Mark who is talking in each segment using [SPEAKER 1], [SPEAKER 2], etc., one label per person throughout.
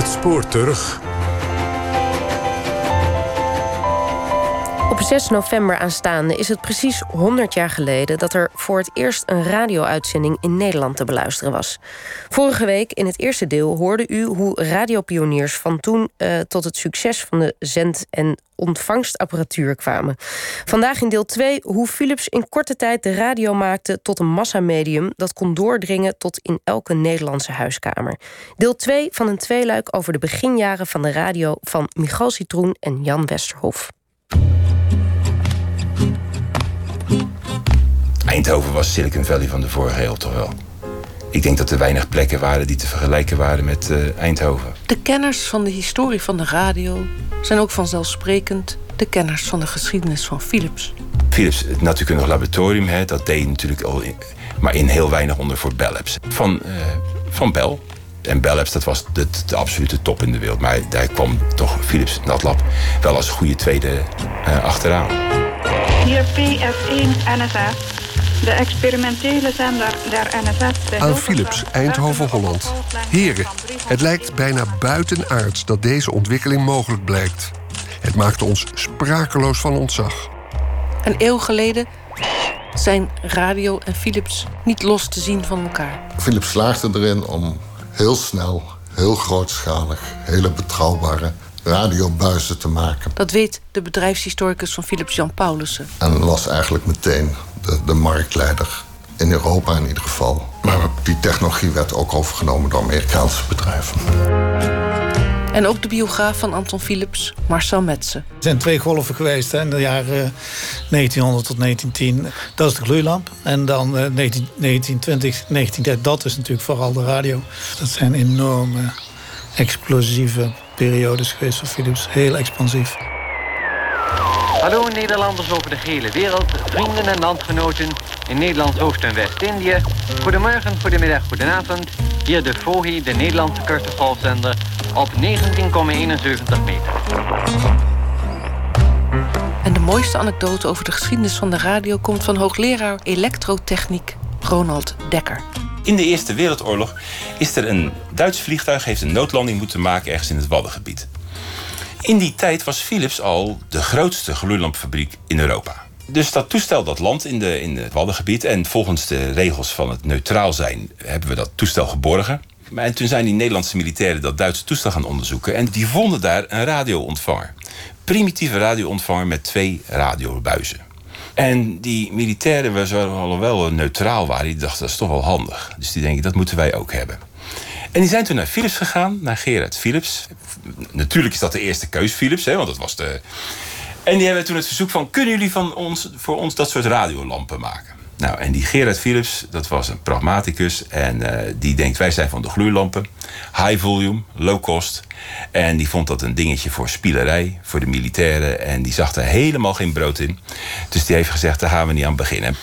[SPEAKER 1] Het spoor terug.
[SPEAKER 2] Op 6 november aanstaande is het precies 100 jaar geleden dat er voor het eerst een radio-uitzending in Nederland te beluisteren was. Vorige week in het eerste deel hoorde u hoe radiopioniers van toen uh, tot het succes van de zend- en ontvangstapparatuur kwamen. Vandaag in deel 2 hoe Philips in korte tijd de radio maakte tot een massamedium dat kon doordringen tot in elke Nederlandse huiskamer. Deel 2 van een tweeluik over de beginjaren van de radio van Michal Citroen en Jan Westerhof.
[SPEAKER 3] Eindhoven was Silicon Valley van de vorige eeuw toch wel. Ik denk dat er weinig plekken waren die te vergelijken waren met uh, Eindhoven.
[SPEAKER 4] De kenners van de historie van de radio zijn ook vanzelfsprekend de kenners van de geschiedenis van Philips.
[SPEAKER 3] Philips, het natuurkundig laboratorium, hè, dat deed natuurlijk al, in, maar in heel weinig onder voor Bell Labs. Van, uh, van Bell. En Bell Labs, dat was de, de, absolute top in de wereld. Maar daar kwam toch Philips Natlab wel als goede tweede uh, achteraan.
[SPEAKER 5] Hier PS1 NSF. De experimentele zender der NSF...
[SPEAKER 6] Aan Philips, Eindhoven, Holland. Heren, het lijkt bijna buitenaards dat deze ontwikkeling mogelijk blijkt. Het maakte ons sprakeloos van ontzag.
[SPEAKER 4] Een eeuw geleden zijn radio en Philips niet los te zien van elkaar.
[SPEAKER 7] Philips slaagde erin om heel snel, heel grootschalig, hele betrouwbare radiobuizen te maken.
[SPEAKER 4] Dat weet de bedrijfshistoricus van Philips Jan Paulussen.
[SPEAKER 7] En was eigenlijk meteen de, de marktleider. In Europa in ieder geval. Maar die technologie werd ook overgenomen door Amerikaanse bedrijven.
[SPEAKER 4] En ook de biograaf van Anton Philips, Marcel Metsen.
[SPEAKER 8] Er zijn twee golven geweest hè, in de jaren 1900 tot 1910. Dat is de gloeilamp. En dan 1920, eh, 1930, dat is natuurlijk vooral de radio. Dat zijn enorme, explosieve periodes geweest voor Philips. Heel expansief.
[SPEAKER 9] Hallo Nederlanders over de gehele wereld, vrienden en landgenoten in Nederlands Oost- en West-Indië. Goedemorgen, goedemiddag, goedenavond. Hier de FOHI, de Nederlandse cursusgolfzender, op 19,71 meter.
[SPEAKER 4] En de mooiste anekdote over de geschiedenis van de radio komt van hoogleraar elektrotechniek Ronald Dekker.
[SPEAKER 3] In de Eerste Wereldoorlog is er een Duits vliegtuig heeft een noodlanding moeten maken ergens in het Waddengebied. In die tijd was Philips al de grootste gloeilampfabriek in Europa. Dus dat toestel dat landt in, de, in het Waddengebied... en volgens de regels van het neutraal zijn... hebben we dat toestel geborgen. En toen zijn die Nederlandse militairen dat Duitse toestel gaan onderzoeken... en die vonden daar een radioontvanger. Primitieve radioontvanger met twee radiobuizen. En die militairen, waar al wel neutraal waren... die dachten, dat is toch wel handig. Dus die denken, dat moeten wij ook hebben. En die zijn toen naar Philips gegaan, naar Gerard Philips. Natuurlijk is dat de eerste keus Philips, hè, want dat was de. En die hebben toen het verzoek van: kunnen jullie van ons, voor ons dat soort radiolampen maken? Nou, en die Gerard Philips, dat was een pragmaticus. En uh, die denkt, wij zijn van de gloeilampen. High volume, low cost. En die vond dat een dingetje voor spielerij, voor de militairen. En die zag er helemaal geen brood in. Dus die heeft gezegd, daar gaan we niet aan beginnen.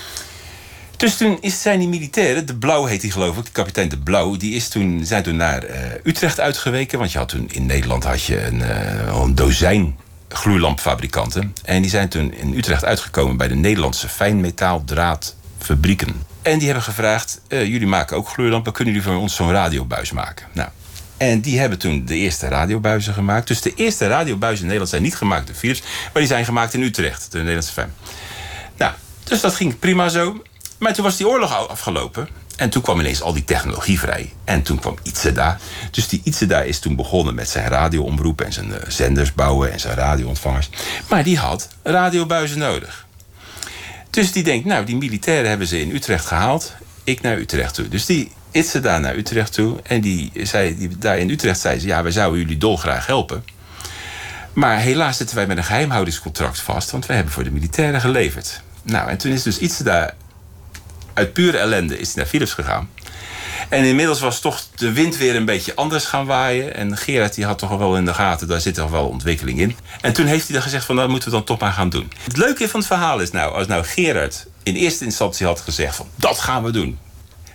[SPEAKER 3] Dus toen is, zijn die militairen, de Blauw heet hij geloof ik, de kapitein de Blauw, die is toen, zijn toen naar uh, Utrecht uitgeweken. Want je had toen in Nederland had je een, uh, een dozijn gloeilampfabrikanten. En die zijn toen in Utrecht uitgekomen bij de Nederlandse fijnmetaaldraadfabrieken. En die hebben gevraagd, uh, jullie maken ook gloeilampen, kunnen jullie voor ons zo'n radiobuis maken? Nou, en die hebben toen de eerste radiobuizen gemaakt. Dus de eerste radiobuizen in Nederland zijn niet gemaakt door Philips, maar die zijn gemaakt in Utrecht, de Nederlandse fijn. Nou, dus dat ging prima zo. Maar toen was die oorlog afgelopen. En toen kwam ineens al die technologie vrij. En toen kwam Itzeda. Dus die Itzeda is toen begonnen met zijn radioomroep... en zijn zenders bouwen en zijn radioontvangers. Maar die had radiobuizen nodig. Dus die denkt, nou, die militairen hebben ze in Utrecht gehaald. Ik naar Utrecht toe. Dus die Itzeda naar Utrecht toe. En die zei, die, daar in Utrecht zei ze... ja, wij zouden jullie dolgraag helpen. Maar helaas zitten wij met een geheimhoudingscontract vast... want wij hebben voor de militairen geleverd. Nou, en toen is dus Itzeda uit pure ellende is hij naar Philips gegaan. En inmiddels was toch de wind weer een beetje anders gaan waaien. En Gerard die had toch wel in de gaten, daar zit toch wel ontwikkeling in. En toen heeft hij dan gezegd van, dat moeten we dan toch maar gaan doen. Het leuke van het verhaal is nou, als nou Gerard in eerste instantie had gezegd van, dat gaan we doen.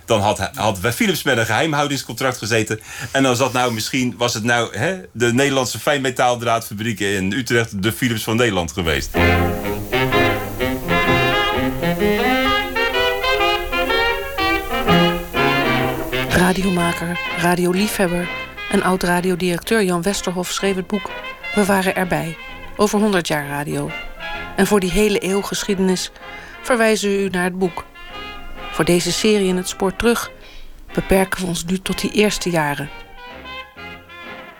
[SPEAKER 3] Dan had, had bij Philips met een geheimhoudingscontract gezeten. En dan zat nou misschien, was het nou hè, de Nederlandse fijnmetaaldraadfabrieken in Utrecht de Philips van Nederland geweest.
[SPEAKER 4] Radiomaker, radioliefhebber En oud-radiodirecteur Jan Westerhof schreef het boek We waren erbij, over 100 jaar radio. En voor die hele eeuw geschiedenis verwijzen we u naar het boek. Voor deze serie in het spoor terug beperken we ons nu tot die eerste jaren.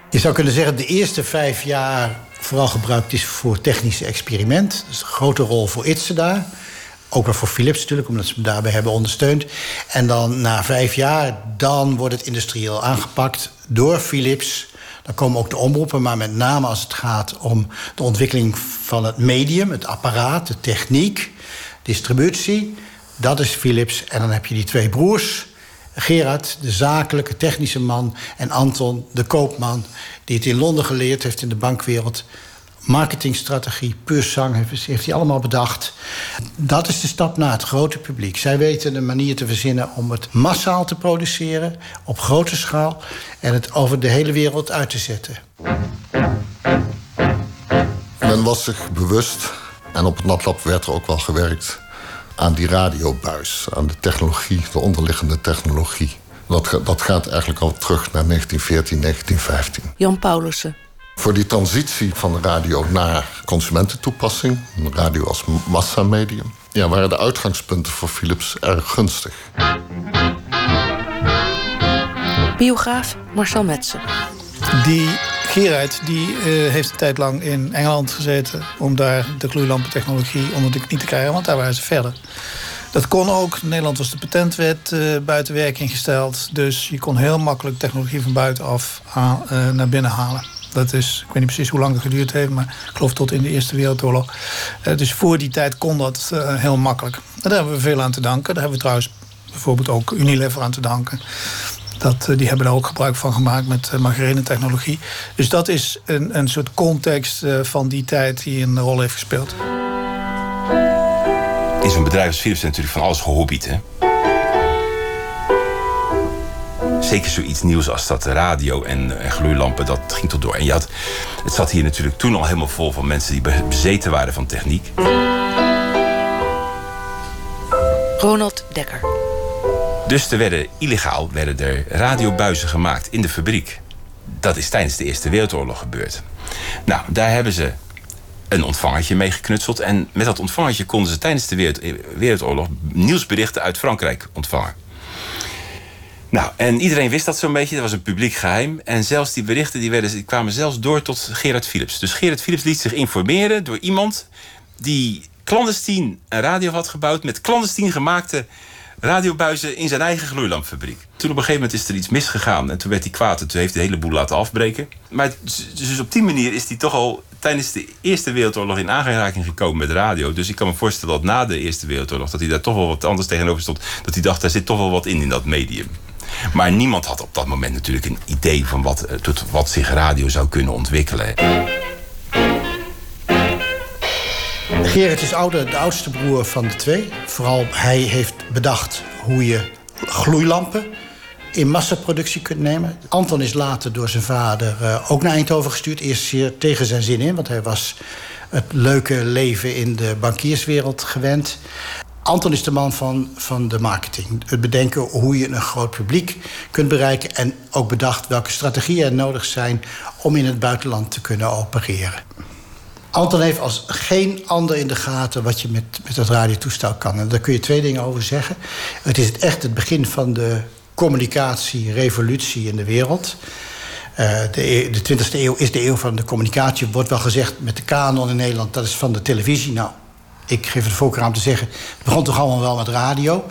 [SPEAKER 1] Je zou kunnen zeggen, de eerste vijf jaar vooral gebruikt is voor technische experiment. Dus een grote rol voor Itse daar. Ook wel voor Philips natuurlijk, omdat ze me daarbij hebben ondersteund. En dan na vijf jaar, dan wordt het industrieel aangepakt door Philips. Dan komen ook de omroepen, maar met name als het gaat om de ontwikkeling van het medium, het apparaat, de techniek, distributie. Dat is Philips. En dan heb je die twee broers. Gerard, de zakelijke, technische man. En Anton, de koopman, die het in Londen geleerd heeft in de bankwereld. Marketingstrategie, puurzang heeft, heeft hij allemaal bedacht. Dat is de stap naar het grote publiek. Zij weten een manier te verzinnen om het massaal te produceren, op grote schaal, en het over de hele wereld uit te zetten.
[SPEAKER 7] Men was zich bewust, en op het NatLab werd er ook wel gewerkt aan die radiobuis, aan de technologie, de onderliggende technologie. Dat, dat gaat eigenlijk al terug naar 1914, 1915.
[SPEAKER 4] Jan Paulussen.
[SPEAKER 7] Voor die transitie van de radio naar consumententoepassing, radio als massamedium, ja, waren de uitgangspunten voor Philips erg gunstig.
[SPEAKER 4] Biograaf Marcel Metsen.
[SPEAKER 8] Die Gerard die, uh, heeft een tijd lang in Engeland gezeten om daar de gloeilampentechnologie onder de knie te krijgen, want daar waren ze verder. Dat kon ook. In Nederland was de patentwet uh, buiten werking gesteld. Dus je kon heel makkelijk technologie van buitenaf aan, uh, naar binnen halen. Dat is, ik weet niet precies hoe lang het geduurd heeft, maar ik geloof tot in de Eerste Wereldoorlog. Uh, dus voor die tijd kon dat heel makkelijk. Daar hebben we veel aan te danken. Daar hebben we trouwens bijvoorbeeld ook Unilever aan te danken. Dat, die hebben daar ook gebruik van gemaakt met margarine-technologie. Dus dat is een, een soort context van die tijd die een rol heeft gespeeld.
[SPEAKER 3] In zo'n bedrijf als natuurlijk van alles gehobbied. Hè? Zeker zoiets nieuws als dat radio en, en gloeilampen, dat ging tot door. En je had, het zat hier natuurlijk toen al helemaal vol van mensen die bezeten waren van techniek.
[SPEAKER 4] Ronald Dekker.
[SPEAKER 3] Dus er werden illegaal werden er radiobuizen gemaakt in de fabriek. Dat is tijdens de Eerste Wereldoorlog gebeurd. Nou, daar hebben ze een ontvangertje mee geknutseld. En met dat ontvangertje konden ze tijdens de Wereld, Wereldoorlog nieuwsberichten uit Frankrijk ontvangen. Nou, en iedereen wist dat zo'n beetje. Dat was een publiek geheim. En zelfs die berichten die werden, die kwamen zelfs door tot Gerard Philips. Dus Gerard Philips liet zich informeren door iemand die clandestien een radio had gebouwd met clandestien gemaakte radiobuizen in zijn eigen gloeilampfabriek. Toen op een gegeven moment is er iets misgegaan en toen werd hij kwaad en toen heeft hij de hele boel laten afbreken. Maar dus op die manier is hij toch al tijdens de Eerste Wereldoorlog in aanraking gekomen met radio. Dus ik kan me voorstellen dat na de Eerste Wereldoorlog dat hij daar toch wel wat anders tegenover stond. Dat hij dacht, daar zit toch wel wat in in dat medium. Maar niemand had op dat moment natuurlijk een idee van wat, tot wat zich radio zou kunnen ontwikkelen.
[SPEAKER 1] Gerrit is ouder, de oudste broer van de twee. Vooral hij heeft bedacht hoe je gloeilampen in massaproductie kunt nemen. Anton is later door zijn vader uh, ook naar Eindhoven gestuurd. Eerst zeer tegen zijn zin in, want hij was het leuke leven in de bankierswereld gewend. Anton is de man van, van de marketing. Het bedenken hoe je een groot publiek kunt bereiken. En ook bedacht welke strategieën er nodig zijn om in het buitenland te kunnen opereren. Anton heeft als geen ander in de gaten wat je met, met dat radiotoestel kan. En daar kun je twee dingen over zeggen. Het is echt het begin van de communicatierevolutie in de wereld. Uh, de, de 20e eeuw is de eeuw van de communicatie. Wordt wel gezegd met de kanon in Nederland, dat is van de televisie. Nou, ik geef het voorkeur aan te zeggen, het begon toch allemaal wel met radio.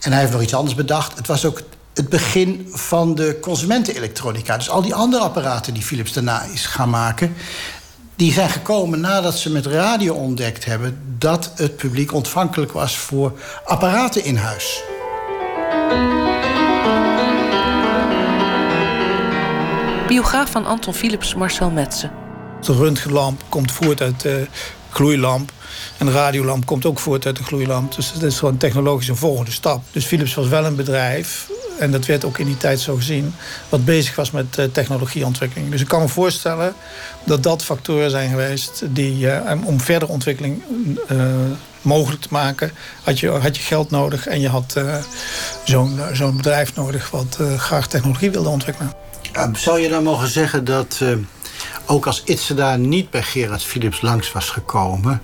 [SPEAKER 1] En hij heeft nog iets anders bedacht. Het was ook het begin van de consumentenelektronica. Dus al die andere apparaten die Philips daarna is gaan maken... die zijn gekomen nadat ze met radio ontdekt hebben... dat het publiek ontvankelijk was voor apparaten in huis.
[SPEAKER 4] Biograaf van Anton Philips, Marcel Metsen.
[SPEAKER 8] De röntgenlamp komt voort uit de gloeilamp. En de radiolamp komt ook voort uit de gloeilamp. Dus dat is gewoon technologisch een volgende stap. Dus Philips was wel een bedrijf, en dat werd ook in die tijd zo gezien, wat bezig was met uh, technologieontwikkeling. Dus ik kan me voorstellen dat dat factoren zijn geweest die uh, om verdere ontwikkeling uh, mogelijk te maken, had je, had je geld nodig en je had zo'n zo'n bedrijf nodig wat graag technologie wilde ontwikkelen.
[SPEAKER 1] Uh, zou je dan mogen zeggen dat uh, ook als Itzeda niet bij Gerard Philips langs was gekomen...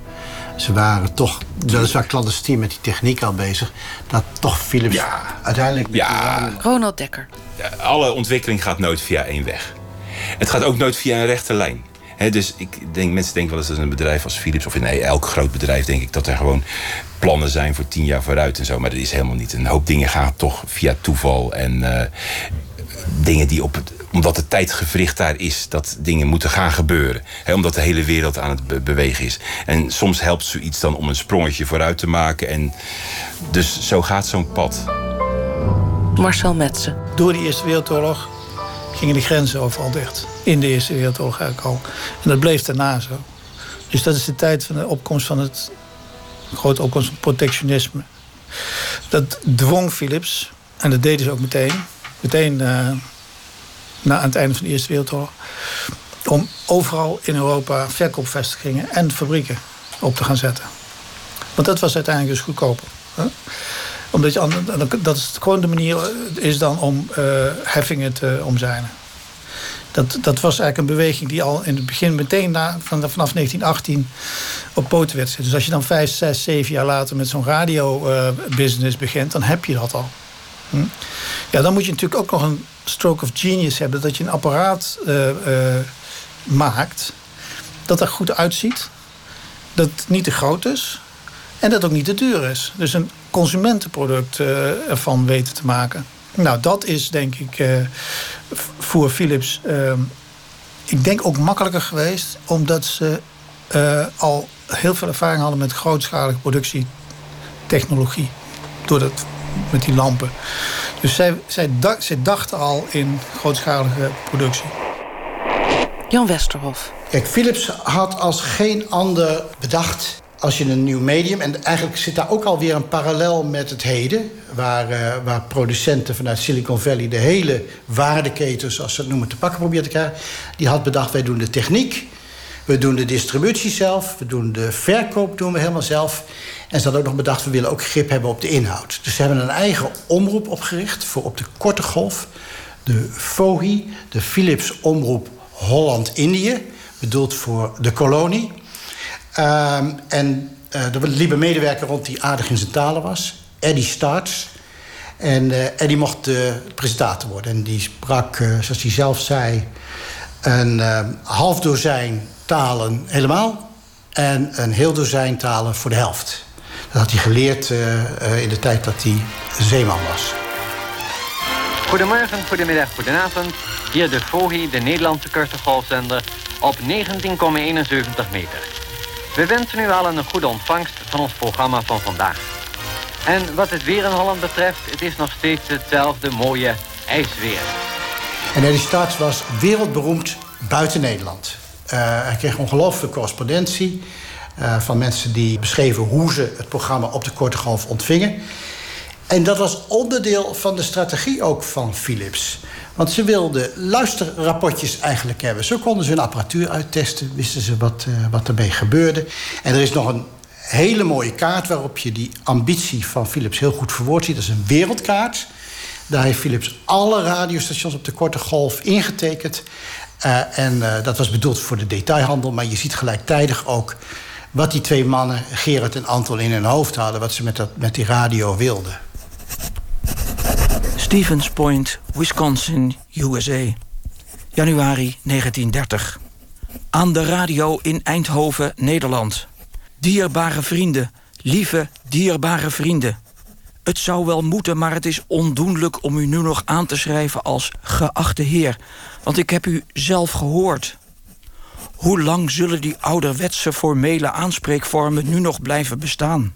[SPEAKER 1] ze waren toch weliswaar clandestien met die techniek al bezig... dat toch Philips ja. uiteindelijk...
[SPEAKER 3] Ja.
[SPEAKER 4] Ronald Dekker.
[SPEAKER 3] Ja, alle ontwikkeling gaat nooit via één weg. Het gaat ook nooit via een rechte lijn. dus ik denk, mensen denken wel eens dat een bedrijf als Philips, of in elk groot bedrijf, denk ik dat er gewoon plannen zijn voor tien jaar vooruit en zo. Maar dat is helemaal niet. Een hoop dingen gaan toch via toeval en uh, dingen die op het. Omdat de tijdgevricht daar is, dat dingen moeten gaan gebeuren. omdat de hele wereld aan het be bewegen is. En soms helpt zoiets dan om een sprongetje vooruit te maken. En dus zo gaat zo'n pad.
[SPEAKER 4] Marcel Metsen.
[SPEAKER 8] Door de Eerste Wereldoorlog gingen de grenzen overal dicht. In de Eerste Wereldoorlog eigenlijk al. En dat bleef daarna zo. Dus dat is de tijd van de opkomst van het grote opkomst van protectionisme. Dat dwong Philips, en dat deden ze ook meteen, meteen uh, na aan het einde van de Eerste Wereldoorlog, om overal in Europa verkoopvestigingen en fabrieken op te gaan zetten. Want dat was uiteindelijk dus goedkoper. Hè? Omdat je, dat is gewoon de manier is dan om uh, heffingen te omzeilen. Dat, dat was eigenlijk een beweging die al in het begin meteen na, vanaf 1918 op poten werd gezet. Dus als je dan vijf, zes, zeven jaar later met zo'n radio-business uh, begint, dan heb je dat al. Hm? Ja, dan moet je natuurlijk ook nog een stroke of genius hebben. Dat je een apparaat uh, maakt dat er goed uitziet. Dat niet te groot is. En dat ook niet te duur is. Dus een consumentenproduct uh, ervan weten te maken. Nou, dat is denk ik voor Philips, uh, ik denk ook makkelijker geweest, omdat ze al heel veel ervaring hadden met grootschalige productietechnologie. Door dat, met die lampen. Dus zij, zij, zij dachten al in grootschalige productie.
[SPEAKER 4] Jan Westerhof.
[SPEAKER 1] Kijk, Philips had als geen ander bedacht als je een nieuw medium... en eigenlijk zit daar ook alweer een parallel met het heden... waar, uh, waar producenten vanuit Silicon Valley... de hele waardeketen, zoals ze het noemen, te pakken proberen te krijgen. Die had bedacht, wij doen de techniek... we doen de distributie zelf... we doen de verkoop doen we helemaal zelf... En ze hadden ook nog bedacht, we willen ook grip hebben op de inhoud. Dus ze hebben een eigen omroep opgericht voor op de korte golf. De FOHI, de Philips Omroep Holland-Indië. Bedoeld voor de kolonie. Um, en uh, er liep een medewerker rond die aardig in zijn talen was. Eddie Starts. En uh, Eddie mocht de presentator worden. En die sprak, uh, zoals hij zelf zei... een half dozijn talen helemaal... en een heel dozijn talen voor de helft. Dat had hij geleerd in de tijd dat hij zeeman was.
[SPEAKER 9] Goedemorgen, goedemiddag, goedenavond. Hier de FOHI, de Nederlandse korte golfzender... op 19,71 meter. We wensen u allen een goede ontvangst van ons programma van vandaag. En wat het weer in Holland betreft, het is nog steeds hetzelfde mooie ijsweer.
[SPEAKER 1] En Eddie Starts was wereldberoemd buiten Nederland. Uh, hij kreeg ongelooflijke correspondentie uh, van mensen die beschreven hoe ze het programma op de Korte Golf ontvingen. En dat was onderdeel van de strategie ook van Philips. Want ze wilden luisterrapportjes eigenlijk hebben. Zo konden ze hun apparatuur uittesten, wisten ze wat, uh, wat ermee gebeurde. En er is nog een hele mooie kaart waarop je die ambitie van Philips heel goed verwoord ziet. Dat is een wereldkaart. Daar heeft Philips alle radiostations op de korte golf ingetekend. Uh, en dat was bedoeld voor de detailhandel, maar je ziet gelijktijdig ook wat die twee mannen, Gerard en Anton, in hun hoofd hadden, wat ze met, dat, met die radio wilden.
[SPEAKER 10] Stevens Point, Wisconsin, USA. Januari 1930. Aan de radio in Eindhoven, Nederland. Dierbare vrienden, lieve dierbare vrienden. Het zou wel moeten, maar het is ondoenlijk om u nu nog aan te schrijven als geachte heer. Want ik heb u zelf gehoord. Hoe lang zullen die ouderwetse formele aanspreekvormen nu nog blijven bestaan?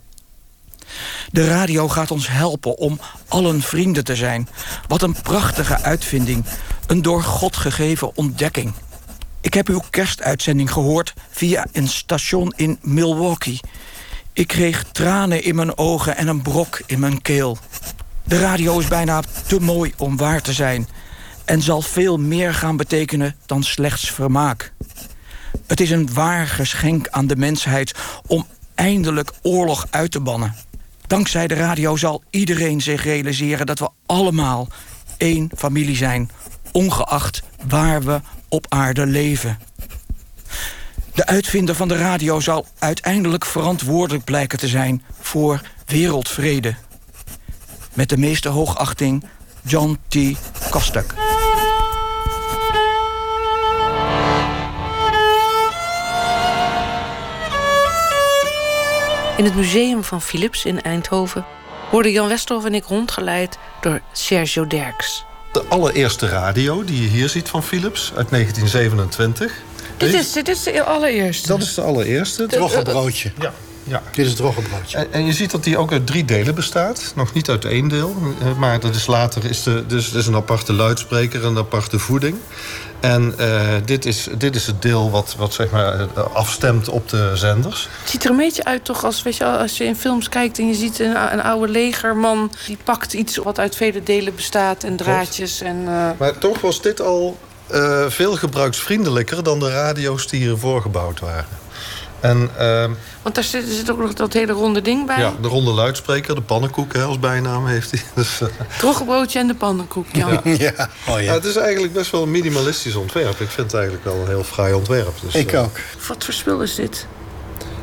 [SPEAKER 10] De radio gaat ons helpen om allen vrienden te zijn. Wat een prachtige uitvinding. Een door God gegeven ontdekking. Ik heb uw kerstuitzending gehoord via een station in Milwaukee. Ik kreeg tranen in mijn ogen en een brok in mijn keel. De radio is bijna te mooi om waar te zijn... en zal veel meer gaan betekenen dan slechts vermaak. Het is een waar geschenk aan de mensheid om eindelijk oorlog uit te bannen. Dankzij de radio zal iedereen zich realiseren dat we allemaal één familie zijn. ongeacht waar we op aarde leven. De uitvinder van de radio zal uiteindelijk verantwoordelijk blijken te zijn voor wereldvrede. Met de meeste hoogachting John T. Kostak.
[SPEAKER 4] In het museum van Philips in Eindhoven worden Jan Westerhof en ik rondgeleid door Sergio Derks.
[SPEAKER 11] De allereerste radio die je hier ziet van Philips uit 1927.
[SPEAKER 4] Dit is, dit is de allereerste.
[SPEAKER 11] Dat is de allereerste.
[SPEAKER 1] Het roggebroodje.
[SPEAKER 11] Ja. Ja.
[SPEAKER 1] Dit is het roggebroodje.
[SPEAKER 11] En, en, je ziet dat die ook uit drie delen bestaat. Nog niet uit één deel. Eh, maar dat is later is de, dus, is een aparte luidspreker en een aparte voeding. En uh, dit, is, dit is het deel wat, wat zeg maar eh, afstemt op de zenders.
[SPEAKER 4] Het ziet er een beetje uit toch als, weet je, als je in films kijkt... en je ziet een, een oude legerman die pakt iets wat uit vele delen bestaat... en draadjes. En, uh...
[SPEAKER 11] Maar toch was dit al uh, veel gebruiksvriendelijker... dan de radio's die hiervoor gebouwd waren. En, uh,
[SPEAKER 4] Want daar zit, zit, ook nog dat hele ronde ding bij.
[SPEAKER 11] Ja, de ronde luidspreker, de pannenkoek hè, als bijnaam heeft hij. Dus, uh...
[SPEAKER 4] Troggebroodje en de pannenkoek, Jan.
[SPEAKER 11] Ja. ja. Oh, ja. ja. Het is eigenlijk best wel een minimalistisch ontwerp. Ik vind het eigenlijk wel een heel fraai ontwerp. Dus,
[SPEAKER 1] Ik ook.
[SPEAKER 4] Wat voor spul is dit?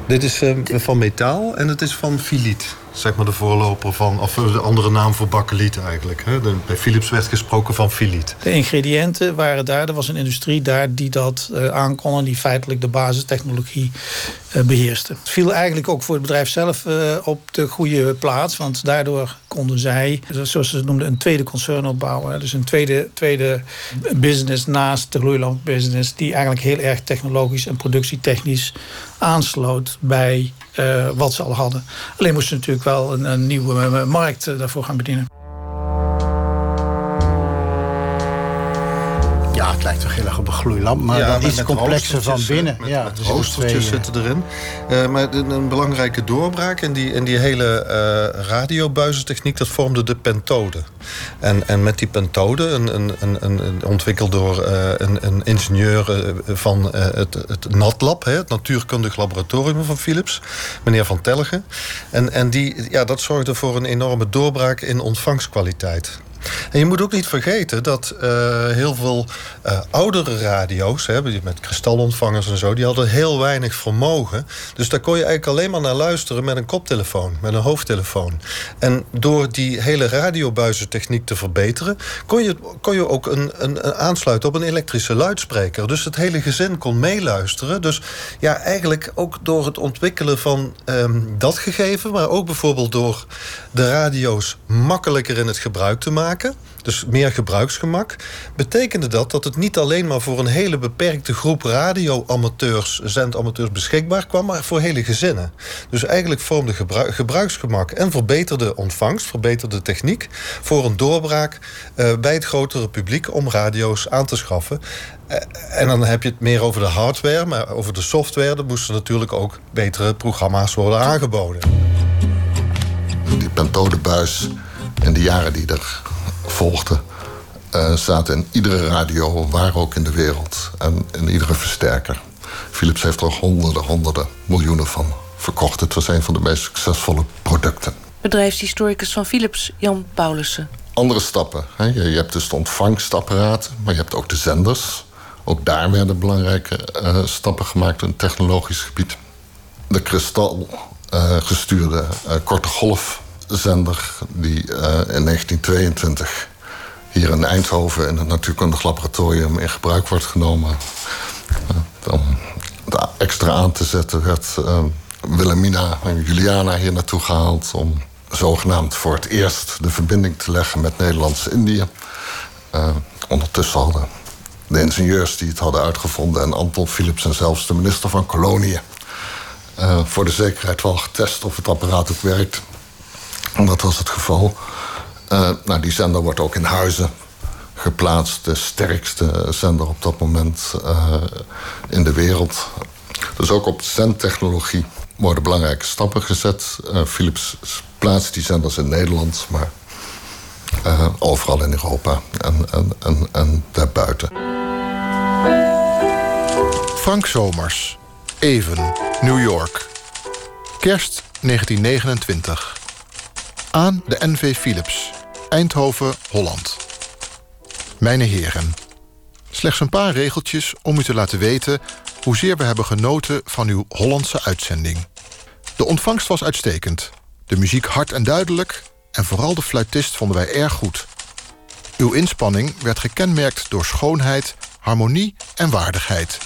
[SPEAKER 11] Dit is uh, van metaal en het is van filiet. Zeg maar de voorloper van, of de andere naam voor bakkeliet eigenlijk. Hè? De, bij Philips werd gesproken van filiet.
[SPEAKER 8] De ingrediënten waren daar, er was een industrie daar die dat uh, aankon en die feitelijk de basistechnologie uh, beheerste. Het viel eigenlijk ook voor het bedrijf zelf op de goede plaats, want daardoor konden zij, zoals ze noemden, een tweede concern opbouwen. Dus een tweede, tweede business naast de gloeilampbusiness, die eigenlijk heel erg technologisch en productietechnisch aansloot bij wat ze al hadden. Alleen moesten natuurlijk wel een, een nieuwe markt uh, daarvoor gaan bedienen.
[SPEAKER 1] Een gloeilamp, maar ja, dan iets complexer van binnen.
[SPEAKER 11] Met,
[SPEAKER 1] ja,
[SPEAKER 11] met dus roostertjes twee, zitten erin. Uh, maar een, belangrijke doorbraak in die, in die hele uh, radiobuizentechniek... dat vormde de pentode. En, en met die pentode, een, een, een, ontwikkeld door uh, een, ingenieur van het, het NatLab... Hè, het Natuurkundig Laboratorium van Philips, meneer Van Telgen. En, en die, ja, dat zorgde voor een enorme doorbraak in ontvangstkwaliteit. En je moet ook niet vergeten dat uh, heel veel uh, oudere radio's, hè, met kristalontvangers en zo, die hadden heel weinig vermogen. Dus daar kon je eigenlijk alleen maar naar luisteren met een koptelefoon, met een hoofdtelefoon. En door die hele radiobuizentechniek te verbeteren, kon je, kon je ook een, een, een aansluiten op een elektrische luidspreker. Dus het hele gezin kon meeluisteren. Dus ja, eigenlijk ook door het ontwikkelen van um, dat gegeven, maar ook bijvoorbeeld door de radio's makkelijker in het gebruik te maken dus meer gebruiksgemak, betekende dat dat het niet alleen maar voor een hele beperkte groep radioamateurs, zendamateurs beschikbaar kwam, maar voor hele gezinnen. Dus eigenlijk vormde gebruik, gebruiksgemak en verbeterde ontvangst, verbeterde techniek voor een doorbraak uh, bij het grotere publiek om radio's aan te schaffen. Uh, en dan heb je het meer over de hardware, maar over de software, dan moesten natuurlijk ook betere programma's worden aangeboden.
[SPEAKER 7] Die pentodebuis in de jaren die er volgden, uh, zaten in iedere radio, waar ook in de wereld. En in iedere versterker. Philips heeft er honderden, honderden miljoenen van verkocht. Het was een van de meest succesvolle producten.
[SPEAKER 4] Bedrijfshistoricus van Philips, Jan Paulussen.
[SPEAKER 7] Andere stappen. Hè? Je, hebt dus de ontvangstapparaten, maar je hebt ook de zenders. Ook daar werden belangrijke uh, stappen gemaakt in het technologisch gebied. De kristal uh, gestuurde korte golf zender die uh, in 1922 hier in Eindhoven in het Natuurkundig Laboratorium in gebruik wordt genomen. Uh, om het extra aan te zetten werd uh, Wilhelmina en Juliana hier naartoe gehaald om zogenaamd voor het eerst de verbinding te leggen met Nederlands-Indië. ondertussen hadden de ingenieurs die het hadden uitgevonden en Anton Philips en zelfs de minister van Koloniën voor de zekerheid wel getest of het apparaat ook werkt. Dat was het geval. Uh, nou, die zender wordt ook in Huizen geplaatst. De sterkste zender op dat moment uh, in de wereld. Dus ook op zendtechnologie worden belangrijke stappen gezet. Uh, Philips plaatst die zenders in Nederland, maar overal in Europa en, en, en, en daarbuiten.
[SPEAKER 12] Frank Somers, Even, New York. Kerst 1929 aan de NV Philips, Eindhoven, Holland. Mijne heren, Slechts een paar regeltjes om u te laten weten... hoezeer we hebben genoten van uw Hollandse uitzending. De ontvangst was uitstekend. De muziek hard en duidelijk... en vooral de fluitist vonden wij erg goed. Uw inspanning werd gekenmerkt door schoonheid, harmonie en waardigheid.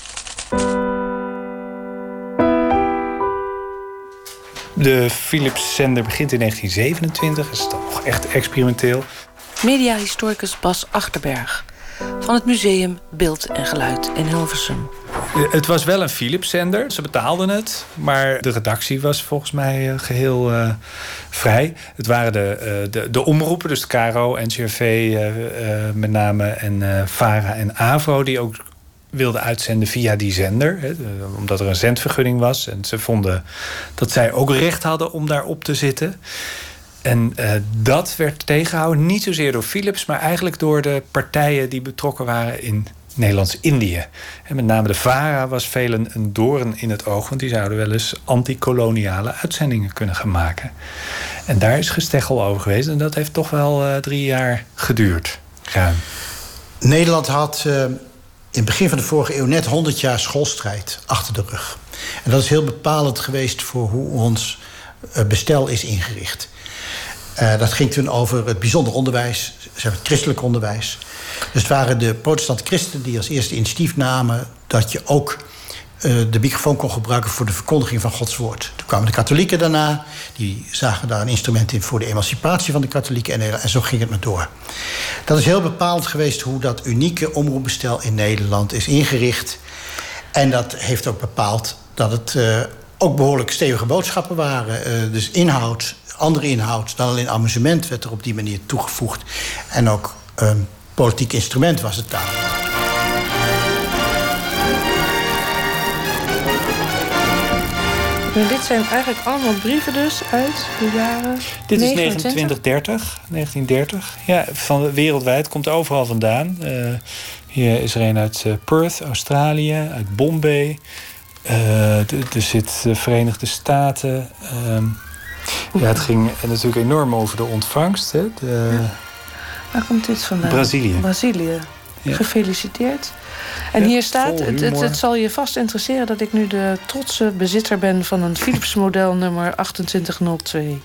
[SPEAKER 13] De Philips-zender begint in 1927. Dat is toch echt experimenteel.
[SPEAKER 4] Mediahistoricus Bas Achterberg van het museum Beeld en Geluid in Hilversum.
[SPEAKER 13] Het was wel een Philips-zender. Ze betaalden het, maar de redactie was volgens mij eh, geheel uh, vrij. Het waren de, uh, de, de, omroepen, dus de KRO, NCRV uh, met name... en VARA en AVRO, die ook wilden uitzenden via die zender. Hè, omdat er een zendvergunning was. En ze vonden dat zij ook recht hadden om daarop te zitten. En uh, dat werd tegengehouden, niet zozeer door Philips, maar eigenlijk door de partijen die betrokken waren in Nederlands-Indië. En met name de VARA was velen een doorn in het oog, want die zouden wel eens antikoloniale uitzendingen kunnen gaan maken. En daar is gesteggel over geweest en dat heeft toch wel uh, drie jaar geduurd. Ruim.
[SPEAKER 1] Nederland had in het begin van de vorige eeuw net 100 jaar schoolstrijd achter de rug. En dat is heel bepalend geweest voor hoe ons bestel is ingericht. Uh, dat ging toen over het bijzonder onderwijs, zeg het christelijk onderwijs. Dus het waren de protestant christenen die als eerste initiatief namen dat je ook de microfoon kon gebruiken voor de verkondiging van Gods woord. Toen kwamen de katholieken daarna, die zagen daar een instrument in voor de emancipatie van de katholieken en, en zo ging het maar door. Dat is heel bepalend geweest hoe dat unieke omroepbestel in Nederland is ingericht. En dat heeft ook bepaald dat het uh, ook behoorlijk stevige boodschappen waren. dus inhoud, andere inhoud dan alleen amusement werd er op die manier toegevoegd. En ook een politiek instrument was het taal.
[SPEAKER 4] En dit zijn eigenlijk allemaal brieven dus uit de jaren
[SPEAKER 13] Dit is 2930, 1930. Ja, van wereldwijd, komt overal vandaan. Uh, hier is er een uit Perth, Australië, uit Bombay. Uh, er zit de Verenigde Staten... Uh, ja, het ging natuurlijk enorm over de ontvangst. Hè? De...
[SPEAKER 4] Ja. Waar komt dit vandaan?
[SPEAKER 13] Brazilië.
[SPEAKER 4] Brazilië. Ja. Gefeliciteerd. En
[SPEAKER 13] ja,
[SPEAKER 4] hier staat, het, het, het, zal je vast interesseren... dat ik nu de trotse bezitter ben van een Philips model nummer 2802.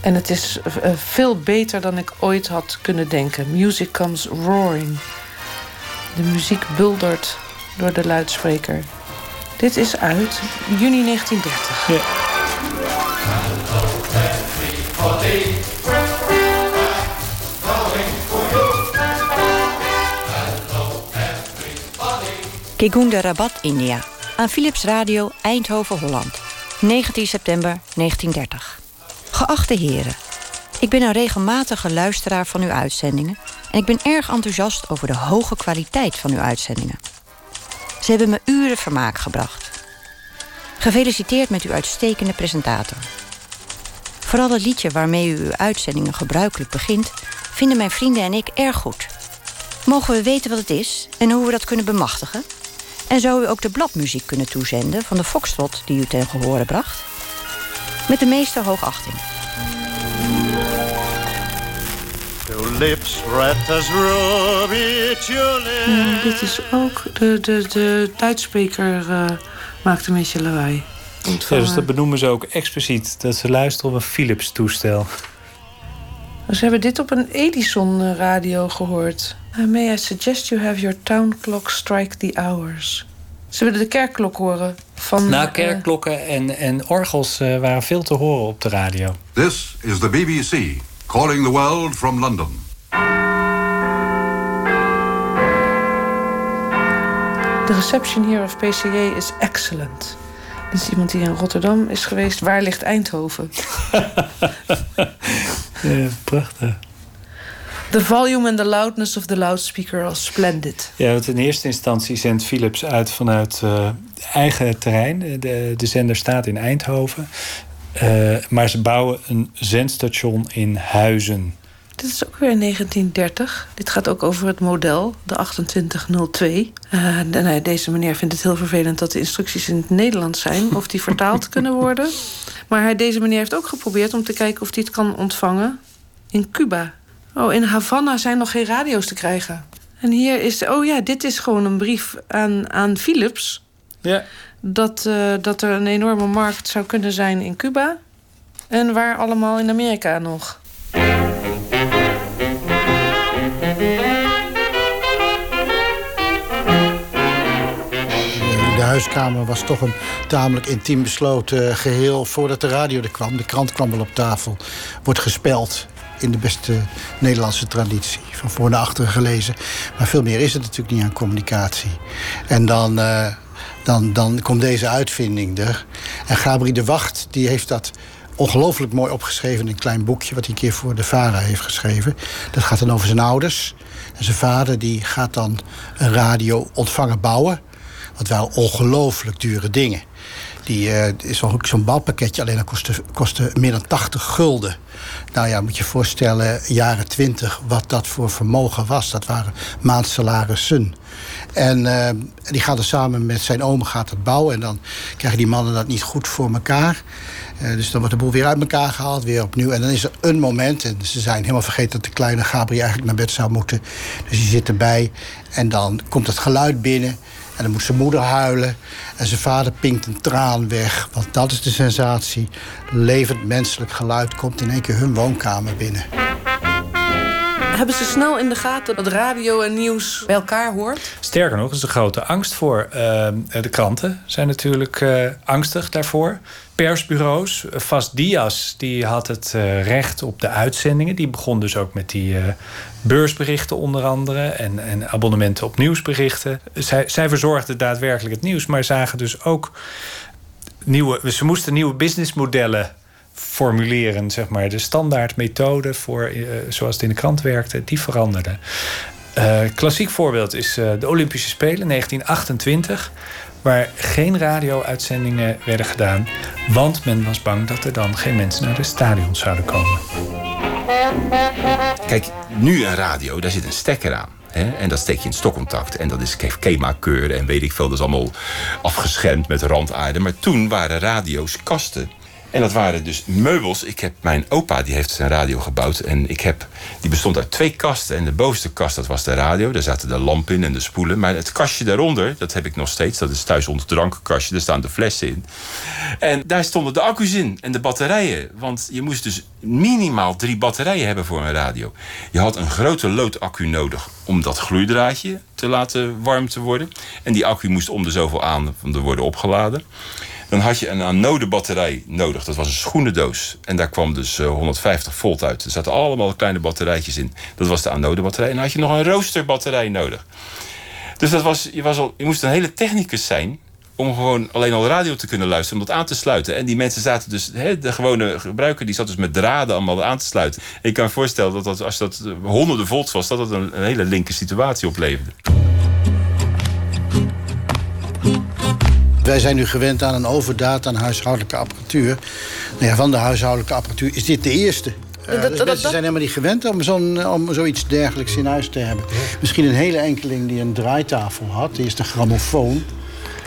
[SPEAKER 4] En het is uh, veel beter dan ik ooit had kunnen denken. Music comes roaring. De muziek buldert door de luidspreker. Dit is uit juni 1930.
[SPEAKER 13] Ja.
[SPEAKER 14] Kegunda Rabat, India. Aan Philips Radio, Eindhoven, Holland. 19 september 1930. Geachte heren, ik ben een regelmatige luisteraar van uw uitzendingen... en ik ben erg enthousiast over de hoge kwaliteit van uw uitzendingen. Ze hebben me uren vermaak gebracht. Gefeliciteerd met uw uitstekende presentator. Vooral het liedje waarmee u uw uitzendingen gebruikelijk begint... vinden mijn vrienden en ik erg goed. Mogen we weten wat het is en hoe we dat kunnen bemachtigen? En zou u ook de bladmuziek kunnen toezenden van de foxtrot die u ten gehore bracht? Met de meeste hoogachting.
[SPEAKER 4] lips red as ruby ja, dit is ook de, de, de luidspreker uh, maakt een beetje lawaai.
[SPEAKER 13] Ja, dus dat benoemen ze ook expliciet. Dat ze luisteren op een Philips toestel.
[SPEAKER 4] Ze hebben dit op een Edison radio gehoord. Uh, may I suggest you have your town clock strike the hours. Ze willen de kerkklok horen. Van,
[SPEAKER 13] nou, kerkklokken uh, en, en orgels uh, waren veel te horen op de radio.
[SPEAKER 15] This is the BBC, calling the world from London.
[SPEAKER 4] The reception here of PCA is excellent. Dit is iemand die in Rotterdam is geweest. Waar ligt Eindhoven?
[SPEAKER 13] ja, prachtig.
[SPEAKER 4] The volume and the loudness of the loudspeaker are splendid.
[SPEAKER 13] Ja, want in eerste instantie zendt Philips uit vanuit uh, eigen terrein. De, de zender staat in Eindhoven. Uh, maar ze bouwen een zendstation in Huizen.
[SPEAKER 4] Dit is ook weer 1930. Dit gaat ook over het model, de 2802. Uh, en, deze meneer vindt het heel vervelend dat de instructies in het Nederlands zijn. Of die vertaald kunnen worden. Maar hij, deze meneer heeft ook geprobeerd om te kijken of hij het kan ontvangen in Cuba. Oh, in Havana zijn nog geen radio's te krijgen. En hier is, oh ja, dit is gewoon een brief aan, aan Philips.
[SPEAKER 13] Ja.
[SPEAKER 4] Dat, uh, dat er een enorme markt zou kunnen zijn in Cuba. En waar allemaal in Amerika nog.
[SPEAKER 1] De huiskamer was toch een tamelijk intiem besloten geheel voordat de radio er kwam. De krant kwam wel op tafel. Wordt gespeld in de beste Nederlandse traditie. Van voor naar achter gelezen. Maar veel meer is het natuurlijk niet aan communicatie. En dan, uh, dan, dan komt deze uitvinding er. En Gabriel de Wacht die heeft dat ongelooflijk mooi opgeschreven in een klein boekje... wat hij een keer voor de VARA heeft geschreven. Dat gaat dan over zijn ouders. En zijn vader die gaat dan een radio ontvangen bouwen. Wat waren ongelooflijk dure dingen. Die uh, is ook zo'n bouwpakketje, alleen dat kostte, kostte meer dan 80 gulden. Nou ja, moet je voorstellen, jaren 20, wat dat voor vermogen was. Dat waren maandsalarissen. En uh, die gaat er samen met zijn oom gaat het bouwen. En dan krijgen die mannen dat niet goed voor elkaar. Uh, dus dan wordt de boel weer uit elkaar gehaald, weer opnieuw. En dan is er een moment, en ze zijn helemaal vergeten... dat de kleine Gabriel eigenlijk naar bed zou moeten. Dus die zit erbij. En dan komt het geluid binnen... En dan moet zijn moeder huilen. En zijn vader pinkt een traan weg. Want dat is de sensatie. Levend menselijk geluid komt in één keer hun woonkamer binnen.
[SPEAKER 4] Hebben ze snel in de gaten dat radio en nieuws bij elkaar hoort?
[SPEAKER 13] Sterker nog, is een grote angst voor. Uh, de kranten zijn natuurlijk uh, angstig daarvoor. Persbureaus, Vast Dias, die had het recht op de uitzendingen. Die begon dus ook met die beursberichten onder andere en, en abonnementen op nieuwsberichten. Zij, zij verzorgden daadwerkelijk het nieuws, maar zagen dus ook nieuwe. Ze moesten nieuwe businessmodellen formuleren, zeg maar. De standaardmethode voor uh, zoals het in de krant werkte, die veranderde. Uh, klassiek voorbeeld is uh, de Olympische Spelen 1928 waar geen radio-uitzendingen werden gedaan, want men was bang dat er dan geen mensen naar de stadions zouden komen.
[SPEAKER 3] Kijk, nu een radio, daar zit een stekker aan. En dat steek je in stokcontact. En dat is KEMA-keur en weet ik veel. Dat is allemaal afgeschermd met randaarde. Maar toen waren radio's kasten. En dat waren dus meubels. Ik heb, mijn opa die heeft zijn radio gebouwd. En ik heb, die bestond uit twee kasten. En de bovenste kast, dat was de radio. Daar zaten de lampen in en de spoelen. Maar het kastje daaronder, dat heb ik nog steeds. Dat is thuis het drankenkastje. Daar staan de flessen in. En daar stonden de accu's in en de batterijen. Want je moest dus minimaal drie batterijen hebben voor een radio. Je had een grote loodaccu nodig om dat gloeidraadje te laten warm te worden. En die accu moest om de zoveel aan worden opgeladen. Dan had je een anode batterij nodig. Dat was een schoenendoos. En daar kwam dus 150 volt uit. Er zaten allemaal kleine batterijtjes in. Dat was de anode batterij. En dan had je nog een roosterbatterij nodig. Dus dat was, je, was al, je moest een hele technicus zijn om gewoon alleen al radio te kunnen luisteren, om dat aan te sluiten. En die mensen zaten dus, de gewone gebruiker, die zat dus met draden allemaal aan te sluiten. En je kan je voorstellen dat, dat als dat honderden volts was, dat dat een, een hele linker situatie opleverde.
[SPEAKER 1] Wij zijn nu gewend aan een overdaad aan huishoudelijke apparatuur. Nou ja, van de huishoudelijke apparatuur is dit de eerste. Uh, dus mensen zijn helemaal niet gewend om, zo'n, om zoiets dergelijks in huis te hebben. Misschien een hele enkeling die een draaitafel had. Die is de grammofoon.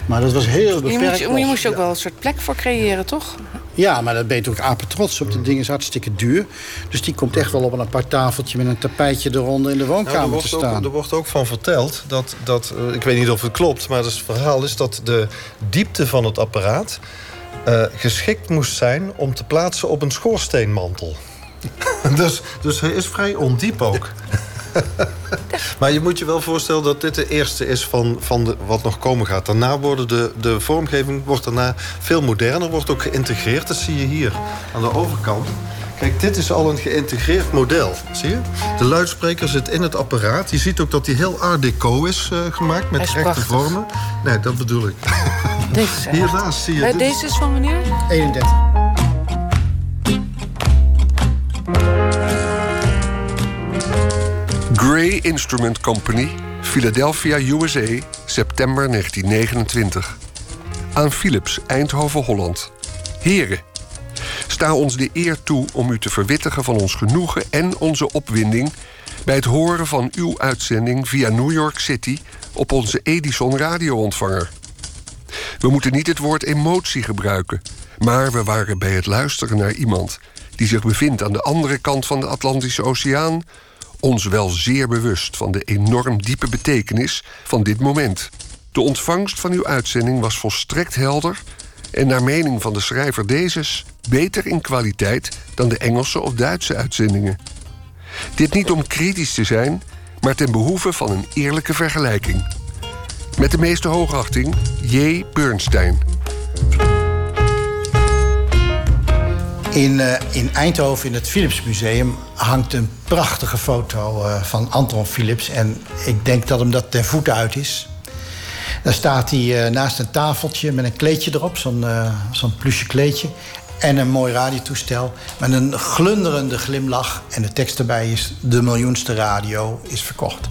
[SPEAKER 1] Maar dat was heel beperkt.
[SPEAKER 4] Je, moet, je moest je ook wel een soort plek voor creëren, toch?
[SPEAKER 1] Ja, maar dat ben je toch apen trots op. Dat ding is hartstikke duur. Dus die komt echt wel op een apart tafeltje... met een tapijtje eronder in de woonkamer
[SPEAKER 11] nou,
[SPEAKER 1] te staan.
[SPEAKER 11] Ook, er wordt ook van verteld dat... dat uh, ik weet niet of het klopt, maar het verhaal is... dat de diepte van het apparaat uh, geschikt moest zijn... om te plaatsen op een schoorsteenmantel. dus, dus hij is vrij ondiep ook. Maar je moet je wel voorstellen dat dit de eerste is van, van de, wat nog komen gaat. Daarna worden de, de vormgeving wordt daarna veel moderner, wordt ook geïntegreerd. Dat zie je hier aan de overkant. Kijk, dit is al een geïntegreerd model. Zie je? De luidspreker zit in het apparaat. Je ziet ook dat hij heel art deco is uh, gemaakt met rechte prachtig. vormen. Nee, dat bedoel ik.
[SPEAKER 4] Deze
[SPEAKER 11] Hiernaast zie je.
[SPEAKER 4] Uh, deze is van wanneer?
[SPEAKER 1] 31.
[SPEAKER 6] Gray Instrument Company, Philadelphia, USA, september 1929. Aan Philips, Eindhoven, Holland. Heren, sta ons de eer toe om u te verwittigen van ons genoegen en onze opwinding bij het horen van uw uitzending via New York City op onze Edison radioontvanger. We moeten niet het woord emotie gebruiken, maar we waren bij het luisteren naar iemand die zich bevindt aan de andere kant van de Atlantische Oceaan ons wel zeer bewust van de enorm diepe betekenis van dit moment. De ontvangst van uw uitzending was volstrekt helder en naar mening van de schrijver dezes beter in kwaliteit dan de Engelse of Duitse uitzendingen. Dit niet om kritisch te zijn, maar ten behoeve van een eerlijke vergelijking. Met de meeste hoogachting, J. Bernstein.
[SPEAKER 1] In, uh, in Eindhoven, in het Philips Museum, hangt een prachtige foto uh, van Anton Philips. En ik denk dat hem dat ter voeten uit is. Daar staat hij uh, naast een tafeltje met een kleedje erop, zo'n zo'n plusje kleedje. En een mooi radiotoestel met een glunderende glimlach. En de tekst erbij is: De miljoenste radio is verkocht.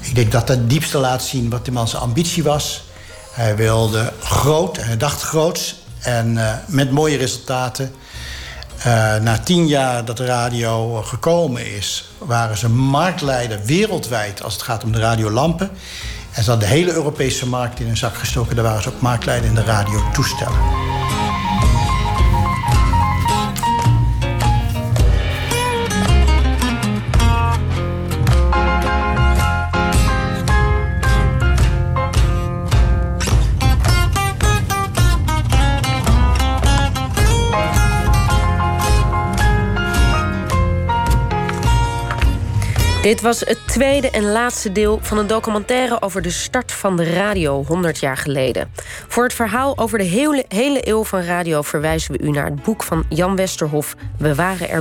[SPEAKER 1] Ik denk dat dat diepste laat zien wat de man zijn ambitie was. Hij wilde groot, hij dacht groots en met mooie resultaten. Uh, na tien jaar dat de radio gekomen is, waren ze marktleider wereldwijd als het gaat om de radiolampen. En ze hadden de hele Europese markt in hun zak gestoken. Daar waren ze ook marktleider in de radiotoestellen.
[SPEAKER 2] Dit was het tweede en laatste deel van een documentaire over de start van de radio 100 jaar geleden. Voor het verhaal over de hele, hele eeuw van radio verwijzen we u naar het boek van Jan Westerhof, We waren er